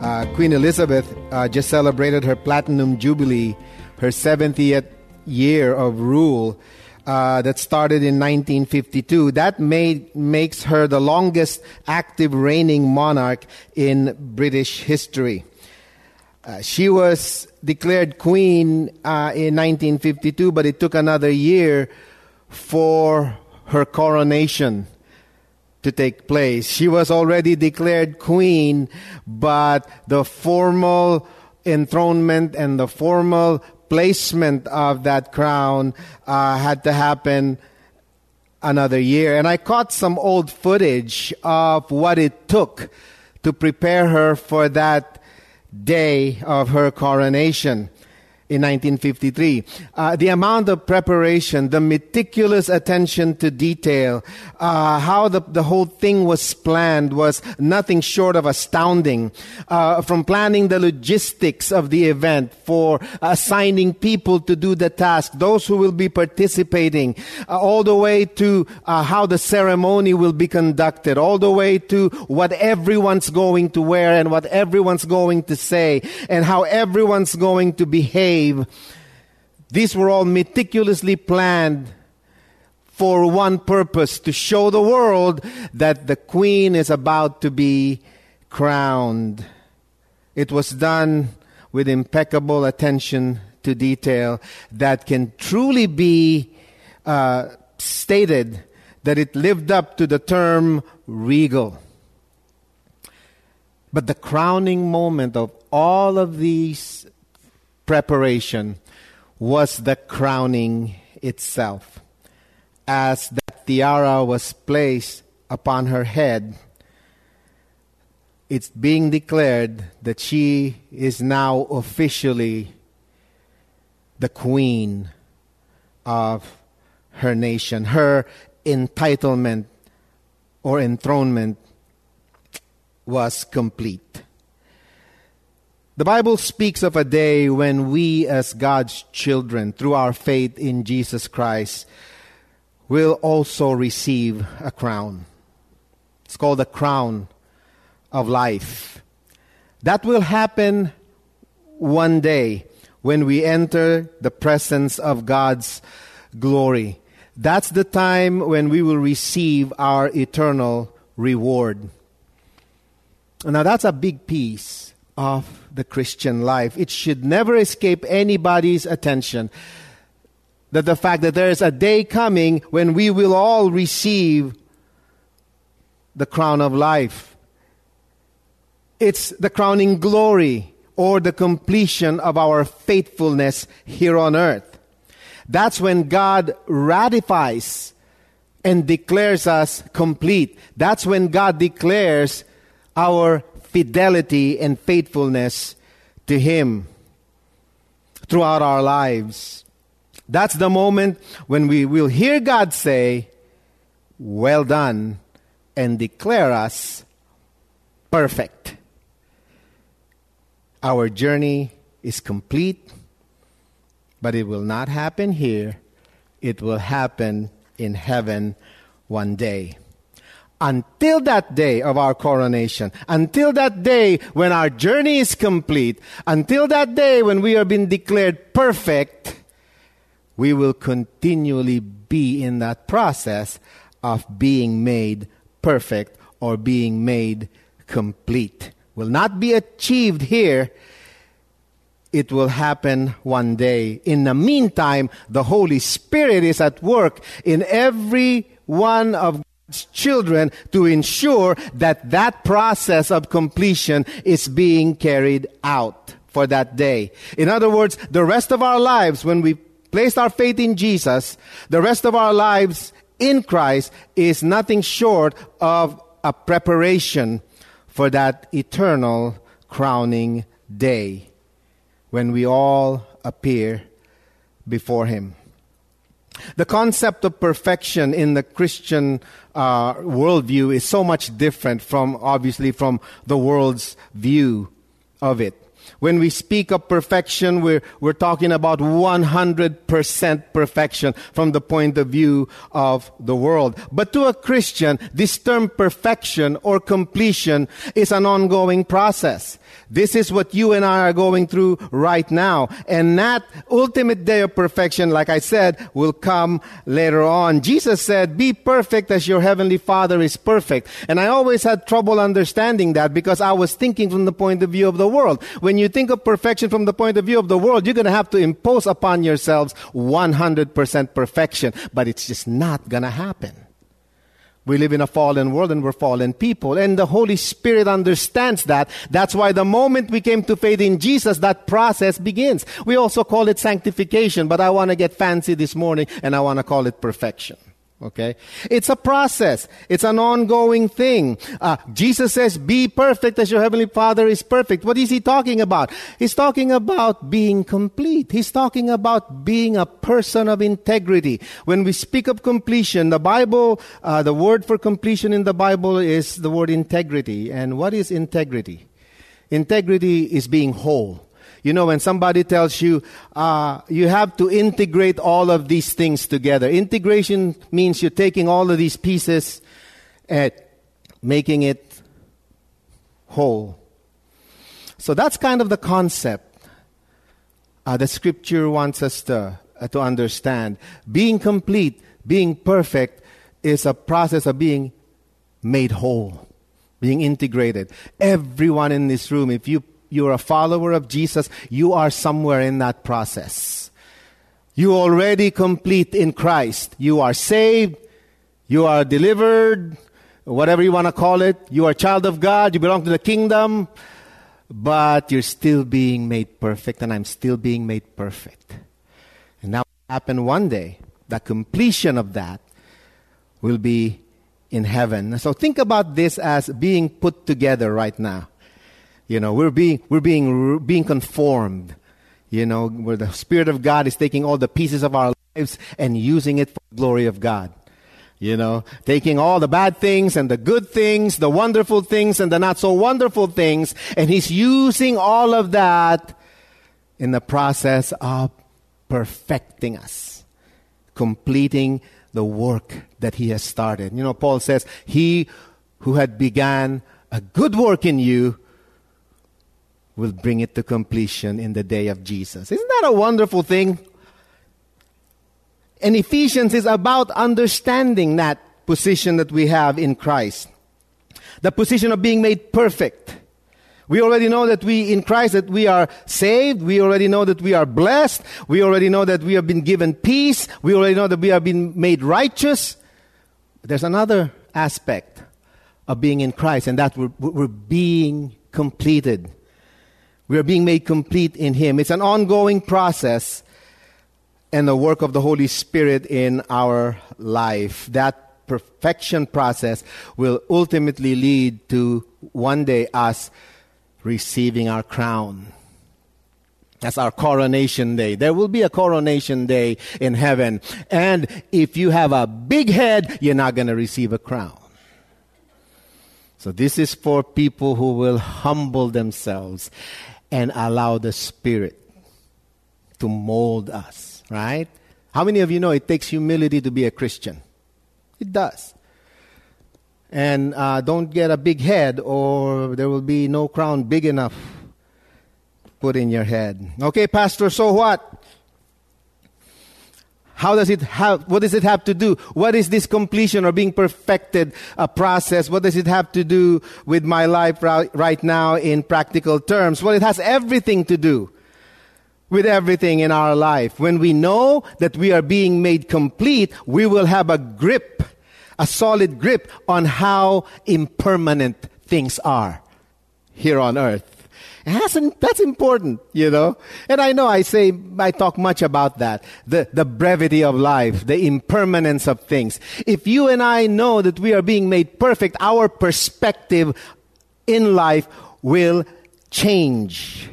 Uh, Queen Elizabeth uh, just celebrated her Platinum Jubilee, her 70th year of rule. Uh, that started in 1952. That made, makes her the longest active reigning monarch in British history. Uh, she was declared queen uh, in 1952, but it took another year for her coronation to take place. She was already declared queen, but the formal enthronement and the formal placement of that crown uh, had to happen another year. And I caught some old footage of what it took to prepare her for that day of her coronation in 1953. Uh, the amount of preparation, the meticulous attention to detail, uh, how the, the whole thing was planned was nothing short of astounding. Uh, from planning the logistics of the event, for assigning people to do the task, those who will be participating, uh, all the way to uh, how the ceremony will be conducted, all the way to what everyone's going to wear and what everyone's going to say, and how everyone's going to behave these were all meticulously planned for one purpose to show the world that the queen is about to be crowned. It was done with impeccable attention to detail that can truly be uh, stated that it lived up to the term regal. But the crowning moment of all of these preparation was the crowning itself. As that tiara was placed upon her head, it's being declared that she is now officially the queen of her nation. Her entitlement or enthronement was complete. The Bible speaks of a day when we, as God's children, through our faith in Jesus Christ, will also receive a crown. It's called the crown of life. That will happen one day when we enter the presence of God's glory. That's the time when we will receive our eternal reward. Now, that's a big piece of the Christian life. It should never escape anybody's attention that the fact that there is a day coming when we will all receive the crown of life. It's the crowning glory or the completion of our faithfulness here on earth. That's when God ratifies and declares us complete. That's when God declares our fidelity and faithfulness to Him throughout our lives. That's the moment when we will hear God say, Well done, and declare us perfect. Our journey is complete, but it will not happen here. It will happen in heaven one day until that day of our coronation, until that day when our journey is complete, until that day when we have been declared perfect, we will continually be in that process of being made perfect or being made complete. Will not be achieved here. It will happen one day. In the meantime, the Holy Spirit is at work in every one of children to ensure that that process of completion is being carried out for that day. In other words, the rest of our lives, when we place our faith in Jesus, the rest of our lives in Christ is nothing short of a preparation for that eternal crowning day when we all appear before Him. The concept of perfection in the Christian uh, worldview is so much different from, obviously, from the world's view of it. When we speak of perfection, we're, we're talking about 100% perfection from the point of view of the world. But to a Christian, this term perfection or completion is an ongoing process. This is what you and I are going through right now. And that ultimate day of perfection, like I said, will come later on. Jesus said, be perfect as your heavenly father is perfect. And I always had trouble understanding that because I was thinking from the point of view of the world. When you think of perfection from the point of view of the world, you're going to have to impose upon yourselves 100% perfection. But it's just not going to happen. We live in a fallen world and we're fallen people. And the Holy Spirit understands that. That's why the moment we came to faith in Jesus, that process begins. We also call it sanctification, but I want to get fancy this morning and I want to call it perfection. Okay? It's a process. It's an ongoing thing. Uh, Jesus says, be perfect as your heavenly Father is perfect. What is he talking about? He's talking about being complete. He's talking about being a person of integrity. When we speak of completion, the Bible, uh, the word for completion in the Bible is the word integrity. And what is integrity? Integrity is being whole. You know, when somebody tells you, uh, you have to integrate all of these things together. Integration means you're taking all of these pieces and making it whole. So that's kind of the concept uh, the scripture wants us to, uh, to understand. Being complete, being perfect, is a process of being made whole, being integrated. Everyone in this room, if you you're a follower of Jesus, you are somewhere in that process. You already complete in Christ. You are saved. You are delivered. Whatever you want to call it. You are a child of God. You belong to the kingdom. But you're still being made perfect, and I'm still being made perfect. And that will happen one day. The completion of that will be in heaven. So think about this as being put together right now. You know, we're being, we're being, being conformed. You know, where the Spirit of God is taking all the pieces of our lives and using it for the glory of God. You know, taking all the bad things and the good things, the wonderful things and the not so wonderful things, and He's using all of that in the process of perfecting us, completing the work that He has started. You know, Paul says, He who had began a good work in you will bring it to completion in the day of Jesus. Isn't that a wonderful thing? And Ephesians is about understanding that position that we have in Christ. The position of being made perfect. We already know that we, in Christ, that we are saved. We already know that we are blessed. We already know that we have been given peace. We already know that we have been made righteous. There's another aspect of being in Christ, and that we're, we're being completed. We are being made complete in Him. It's an ongoing process and the work of the Holy Spirit in our life. That perfection process will ultimately lead to one day us receiving our crown. That's our coronation day. There will be a coronation day in heaven. And if you have a big head, you're not going to receive a crown. So this is for people who will humble themselves and allow the Spirit to mold us, right? How many of you know it takes humility to be a Christian? It does. And uh, don't get a big head, or there will be no crown big enough put in your head. Okay, Pastor, so what? How does it have, what does it have to do? What is this completion or being perfected a process? What does it have to do with my life right, right now in practical terms? Well, it has everything to do with everything in our life. When we know that we are being made complete, we will have a grip, a solid grip on how impermanent things are here on earth. That's important, you know. And I know I say, I talk much about that. The, the brevity of life, the impermanence of things. If you and I know that we are being made perfect, our perspective in life will change.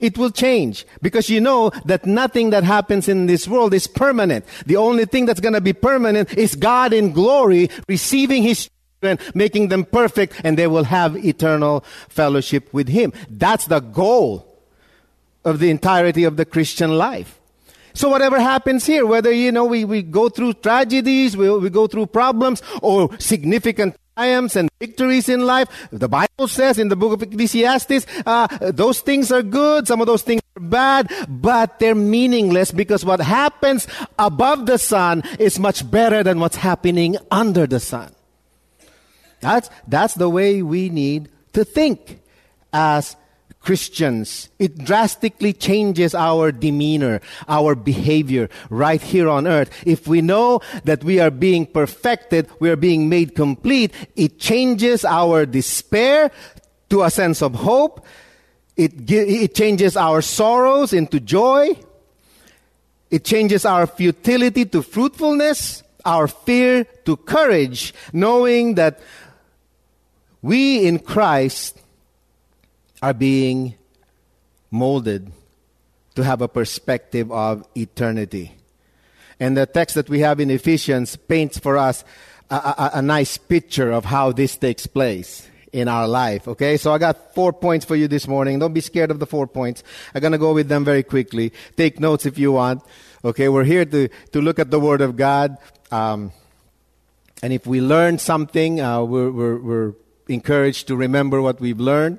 It will change because you know that nothing that happens in this world is permanent. The only thing that's going to be permanent is God in glory receiving His making them perfect, and they will have eternal fellowship with Him. That's the goal of the entirety of the Christian life. So whatever happens here, whether, you know, we, we go through tragedies, we, we go through problems or significant triumphs and victories in life. The Bible says in the book of Ecclesiastes, uh, those things are good, some of those things are bad, but they're meaningless because what happens above the sun is much better than what's happening under the sun. That's, that's the way we need to think as Christians. It drastically changes our demeanor, our behavior right here on earth. If we know that we are being perfected, we are being made complete, it changes our despair to a sense of hope. It, it changes our sorrows into joy. It changes our futility to fruitfulness, our fear to courage, knowing that we in Christ are being molded to have a perspective of eternity. And the text that we have in Ephesians paints for us a, a, a, nice picture of how this takes place in our life. Okay, so I got four points for you this morning. Don't be scared of the four points. I'm going to go with them very quickly. Take notes if you want. Okay, we're here to, to look at the Word of God. Um, and if we learn something, uh, we're, we're, we're encouraged to remember what we've learned.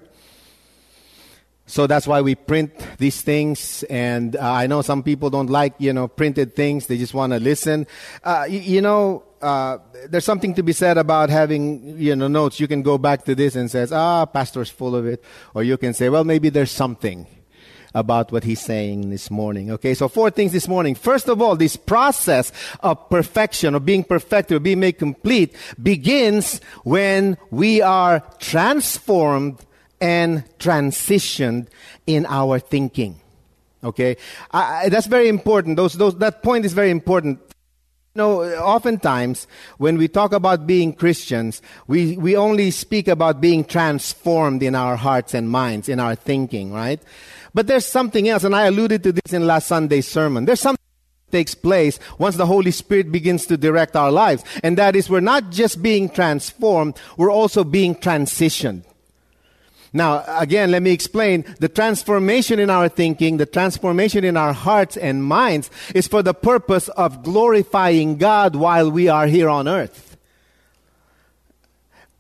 So that's why we print these things. And uh, I know some people don't like, you know, printed things. They just want to listen. Uh, you, you, know, uh, there's something to be said about having, you know, notes. You can go back to this and says, ah, pastor's full of it. Or you can say, well, maybe there's something about what he's saying this morning. Okay, so four things this morning. First of all, this process of perfection, of being perfected, of being made complete, begins when we are transformed and transitioned in our thinking. Okay, I, that's very important. Those, those, that point is very important. You know, oftentimes when we talk about being Christians, we, we only speak about being transformed in our hearts and minds, in our thinking, right? But there's something else, and I alluded to this in last Sunday's sermon. There's something that takes place once the Holy Spirit begins to direct our lives. And that is we're not just being transformed, we're also being transitioned. Now, again, let me explain. The transformation in our thinking, the transformation in our hearts and minds is for the purpose of glorifying God while we are here on earth.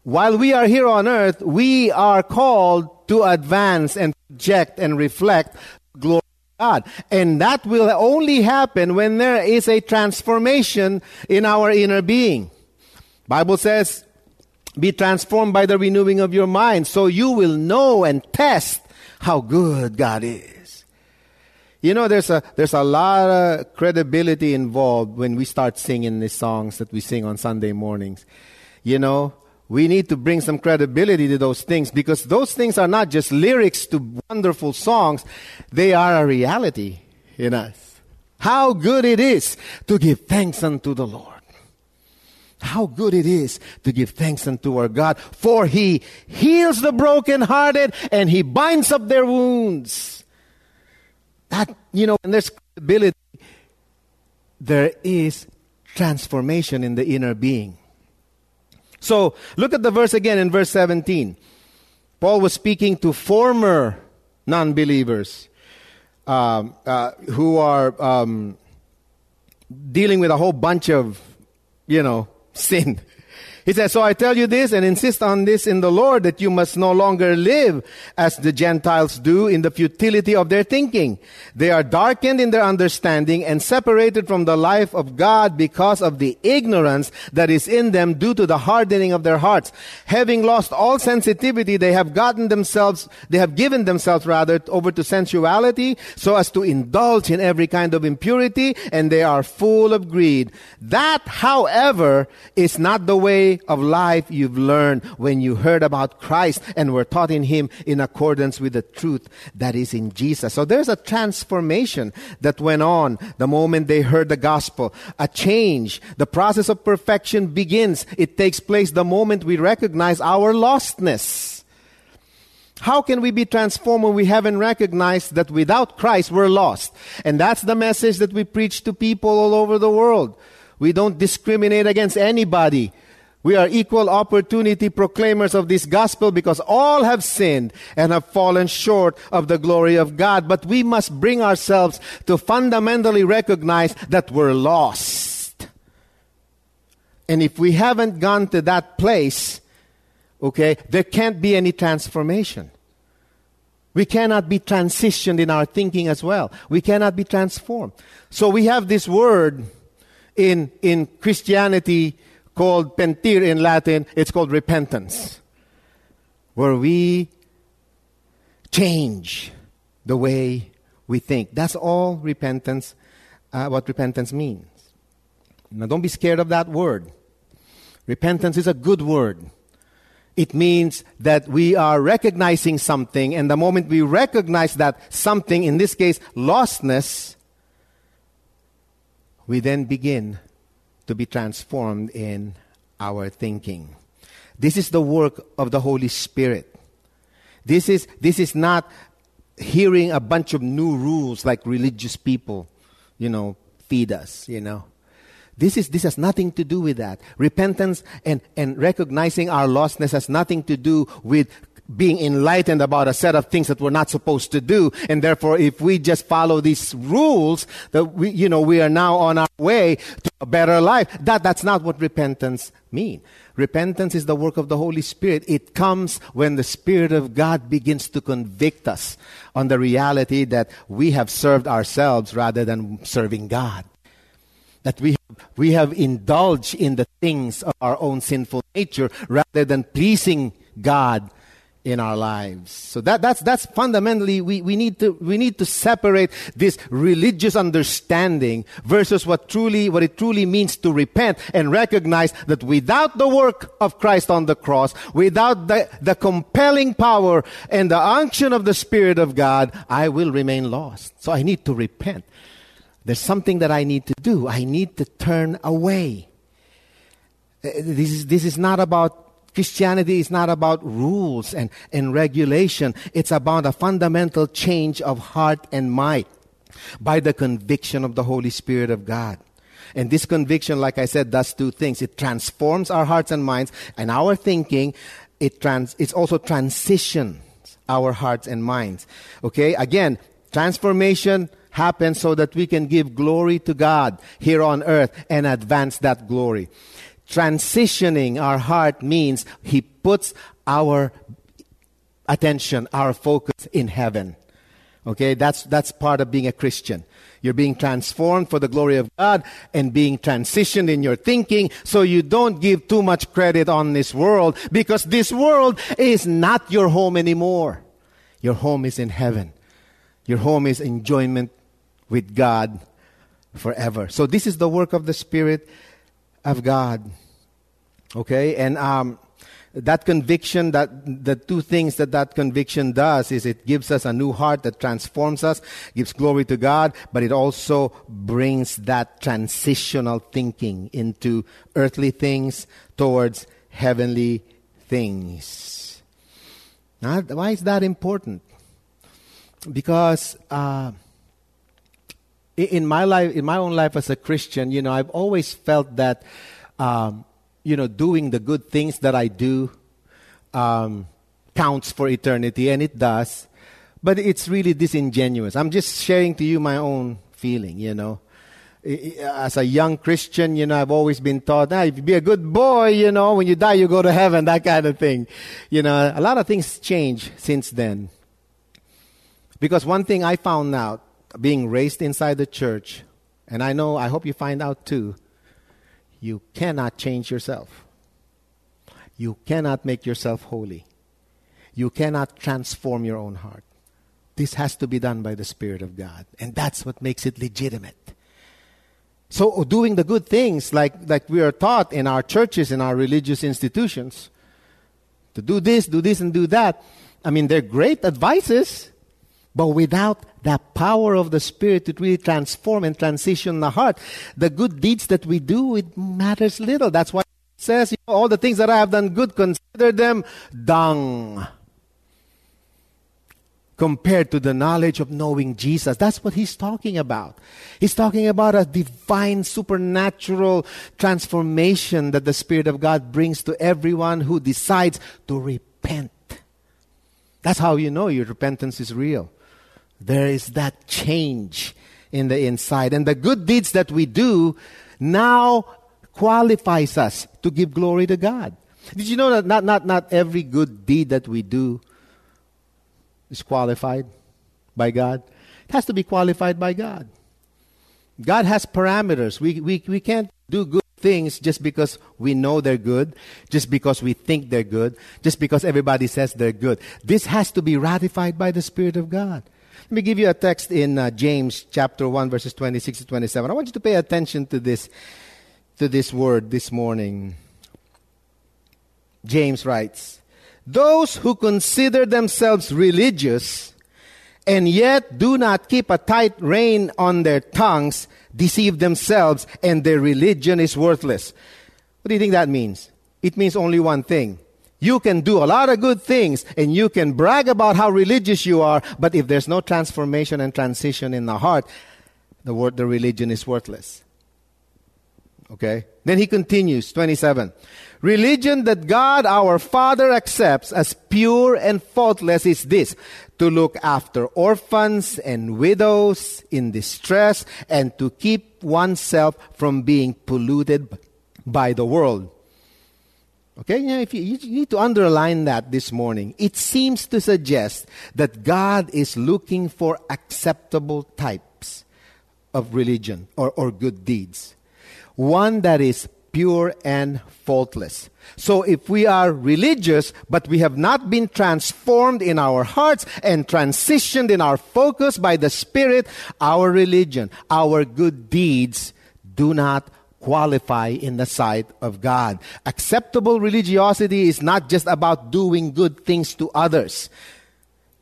While we are here on earth, we are called to advance and project and reflect glory God. And that will only happen when there is a transformation in our inner being. Bible says be transformed by the renewing of your mind so you will know and test how good God is. You know, there's a, there's a lot of credibility involved when we start singing these songs that we sing on Sunday mornings. You know, we need to bring some credibility to those things because those things are not just lyrics to wonderful songs, they are a reality in us. How good it is to give thanks unto the Lord. How good it is to give thanks unto our God, for He heals the brokenhearted and He binds up their wounds. That, you know, and there's credibility, there is transformation in the inner being. So, look at the verse again in verse 17. Paul was speaking to former non believers um, uh, who are um, dealing with a whole bunch of, you know, sin. He says, So I tell you this and insist on this in the Lord that you must no longer live as the Gentiles do in the futility of their thinking. They are darkened in their understanding and separated from the life of God because of the ignorance that is in them due to the hardening of their hearts. Having lost all sensitivity, they have gotten themselves, they have given themselves rather over to sensuality so as to indulge in every kind of impurity and they are full of greed. That, however, is not the way of life you've learned when you heard about Christ and were taught in Him in accordance with the truth that is in Jesus. So there's a transformation that went on the moment they heard the gospel. A change. The process of perfection begins. It takes place the moment we recognize our lostness. How can we be transformed when we haven't recognized that without Christ we're lost? And that's the message that we preach to people all over the world. We don't discriminate against anybody. We are equal opportunity proclaimers of this gospel because all have sinned and have fallen short of the glory of God. But we must bring ourselves to fundamentally recognize that we're lost. And if we haven't gone to that place, okay, there can't be any transformation. We cannot be transitioned in our thinking as well. We cannot be transformed. So we have this word in, in Christianity called pentir in Latin, it's called repentance, where we change the way we think. That's all repentance, uh, what repentance means. Now, don't be scared of that word. Repentance is a good word. It means that we are recognizing something, and the moment we recognize that something, in this case, lostness, we then begin to be transformed in our thinking. This is the work of the Holy Spirit. This is, this is not hearing a bunch of new rules like religious people, you know, feed us, you know. This, is, this has nothing to do with that. Repentance and, and recognizing our lostness has nothing to do with being enlightened about a set of things that we're not supposed to do. And therefore, if we just follow these rules, that we, you know, we are now on our way to a better life. That, that's not what repentance means. Repentance is the work of the Holy Spirit. It comes when the Spirit of God begins to convict us on the reality that we have served ourselves rather than serving God. That we we have indulged in the things of our own sinful nature rather than pleasing God in our lives. So that, that's, that's fundamentally, we, we, need to, we need to separate this religious understanding versus what truly, what it truly means to repent and recognize that without the work of Christ on the cross, without the, the compelling power and the unction of the Spirit of God, I will remain lost. So I need to repent. There's something that I need to do. I need to turn away. Uh, this is, this is not about Christianity is not about rules and, and regulation. It's about a fundamental change of heart and mind by the conviction of the Holy Spirit of God. And this conviction, like I said, does two things. It transforms our hearts and minds and our thinking. It trans, it's also transitions our hearts and minds. Okay? Again, transformation happens so that we can give glory to God here on earth and advance that glory transitioning our heart means He puts our attention, our focus in heaven. Okay, that's, that's part of being a Christian. You're being transformed for the glory of God and being transitioned in your thinking so you don't give too much credit on this world because this world is not your home anymore. Your home is in heaven. Your home is enjoyment with God forever. So this is the work of the Spirit of God. Okay, and um, that conviction, that the two things that that conviction does is it gives us a new heart that transforms us, gives glory to God, but it also brings that transitional thinking into earthly things towards heavenly things. Now, why is that important? Because uh, in my life, in my own life as a Christian, you know, I've always felt that. Um, you know, doing the good things that I do um, counts for eternity, and it does. But it's really disingenuous. I'm just sharing to you my own feeling, you know. as a young Christian, you know, I've always been taught, ah, if you be a good boy, you know, when you die, you go to heaven, that kind of thing. You know, a lot of things change since then. Because one thing I found out, being raised inside the church, and I know, I hope you find out too, you cannot change yourself. You cannot make yourself holy. You cannot transform your own heart. This has to be done by the Spirit of God. And that's what makes it legitimate. So doing the good things like, like we are taught in our churches, in our religious institutions, to do this, do this, and do that. I mean, they're great advices, but without that power of the Spirit to really transform and transition the heart, the good deeds that we do, it matters little. That's why it says, you know, all the things that I have done good, consider them dung compared to the knowledge of knowing Jesus. That's what he's talking about. He's talking about a divine, supernatural transformation that the Spirit of God brings to everyone who decides to repent. That's how you know your repentance is real. There is that change in the inside. And the good deeds that we do now qualifies us to give glory to God. Did you know that not, not, not every good deed that we do is qualified by God. It has to be qualified by God. God has parameters. We, we, we can't do good things just because we know they're good, just because we think they're good, just because everybody says they're good. This has to be ratified by the Spirit of God. Let me give you a text in uh, James chapter 1 verses 26 to 27. I want you to pay attention to this to this word this morning. James writes, those who consider themselves religious and yet do not keep a tight rein on their tongues deceive themselves and their religion is worthless. What do you think that means? It means only one thing. You can do a lot of good things and you can brag about how religious you are, but if there's no transformation and transition in the heart, the word the religion is worthless. Okay? Then he continues, 27. Religion that God our Father accepts as pure and faultless is this to look after orphans and widows in distress and to keep oneself from being polluted by the world. Okay, you, if you, you need to underline that this morning. It seems to suggest that God is looking for acceptable types of religion or, or good deeds. One that is pure and faultless. So if we are religious, but we have not been transformed in our hearts and transitioned in our focus by the Spirit, our religion, our good deeds do not qualify in the sight of God. Acceptable religiosity is not just about doing good things to others.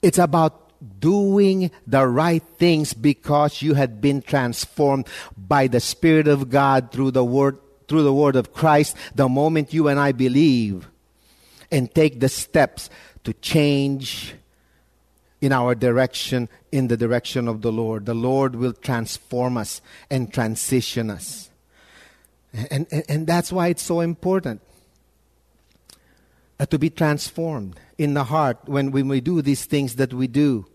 It's about doing the right things because you had been transformed by the Spirit of God through the Word through the word of Christ the moment you and I believe and take the steps to change in our direction, in the direction of the Lord. The Lord will transform us and transition us. And, and, and that's why it's so important uh, to be transformed in the heart when, when we do these things that we do.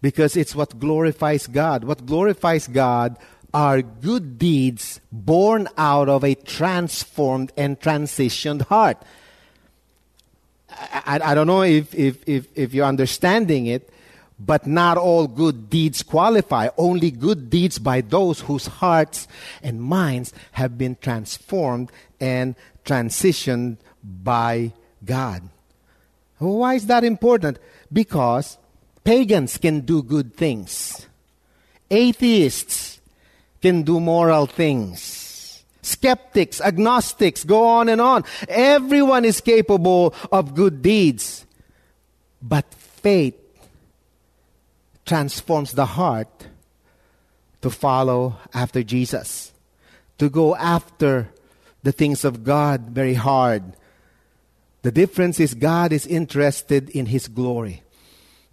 Because it's what glorifies God. What glorifies God are good deeds born out of a transformed and transitioned heart. I, I, don't know if, if, if, if you're understanding it, but not all good deeds qualify. Only good deeds by those whose hearts and minds have been transformed and transitioned by God. Why is that important? Because pagans can do good things. Atheists can do moral things. Skeptics, agnostics, go on and on. Everyone is capable of good deeds. But faith transforms the heart to follow after Jesus, to go after the things of God very hard. The difference is God is interested in His glory.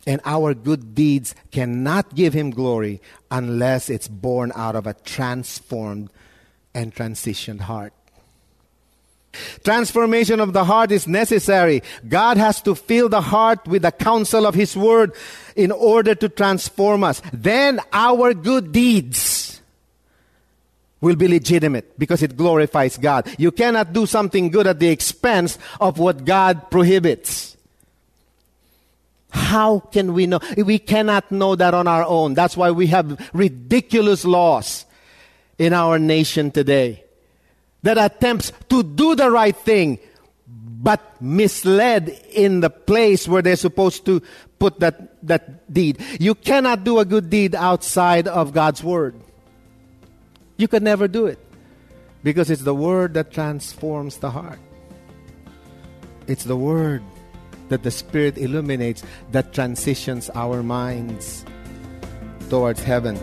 And our good deeds cannot give him glory unless it's born out of a transformed and transitioned heart. Transformation of the heart is necessary. God has to fill the heart with the counsel of His Word in order to transform us. Then our good deeds will be legitimate because it glorifies God. You cannot do something good at the expense of what God prohibits. How can we know? We cannot know that on our own. That's why we have ridiculous laws in our nation today that attempts to do the right thing but misled in the place where they're supposed to put that, that deed. You cannot do a good deed outside of God's Word. You can never do it because it's the Word that transforms the heart. It's the Word that the Spirit illuminates that transitions our minds towards heaven.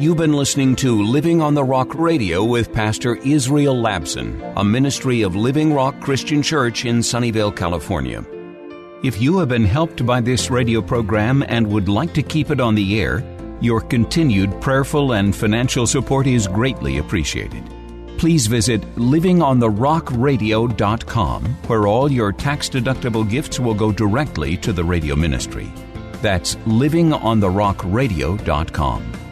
You've been listening to Living on the Rock Radio with Pastor Israel Labao, a ministry of Living Rock Christian Church in Sunnyvale, California. If you have been helped by this radio program and would like to keep it on the air, your continued prayerful and financial support is greatly appreciated. Please visit livingontherockradio.com, where all your tax deductible gifts will go directly to the radio ministry. That's livingontherockradio.com.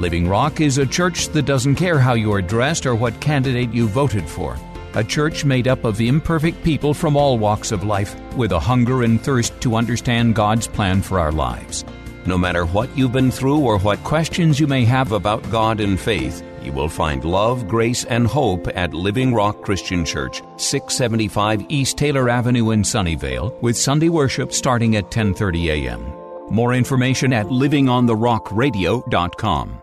Living Rock is a church that doesn't care how you are dressed or what candidate you voted for. A church made up of imperfect people from all walks of life with a hunger and thirst to understand God's plan for our lives. No matter what you've been through or what questions you may have about God and faith, you will find love, grace, and hope at Living Rock Christian Church, 675 East Taylor Avenue in Sunnyvale, with Sunday worship starting at 10:30 a.m. More information at livingontherockradio.com.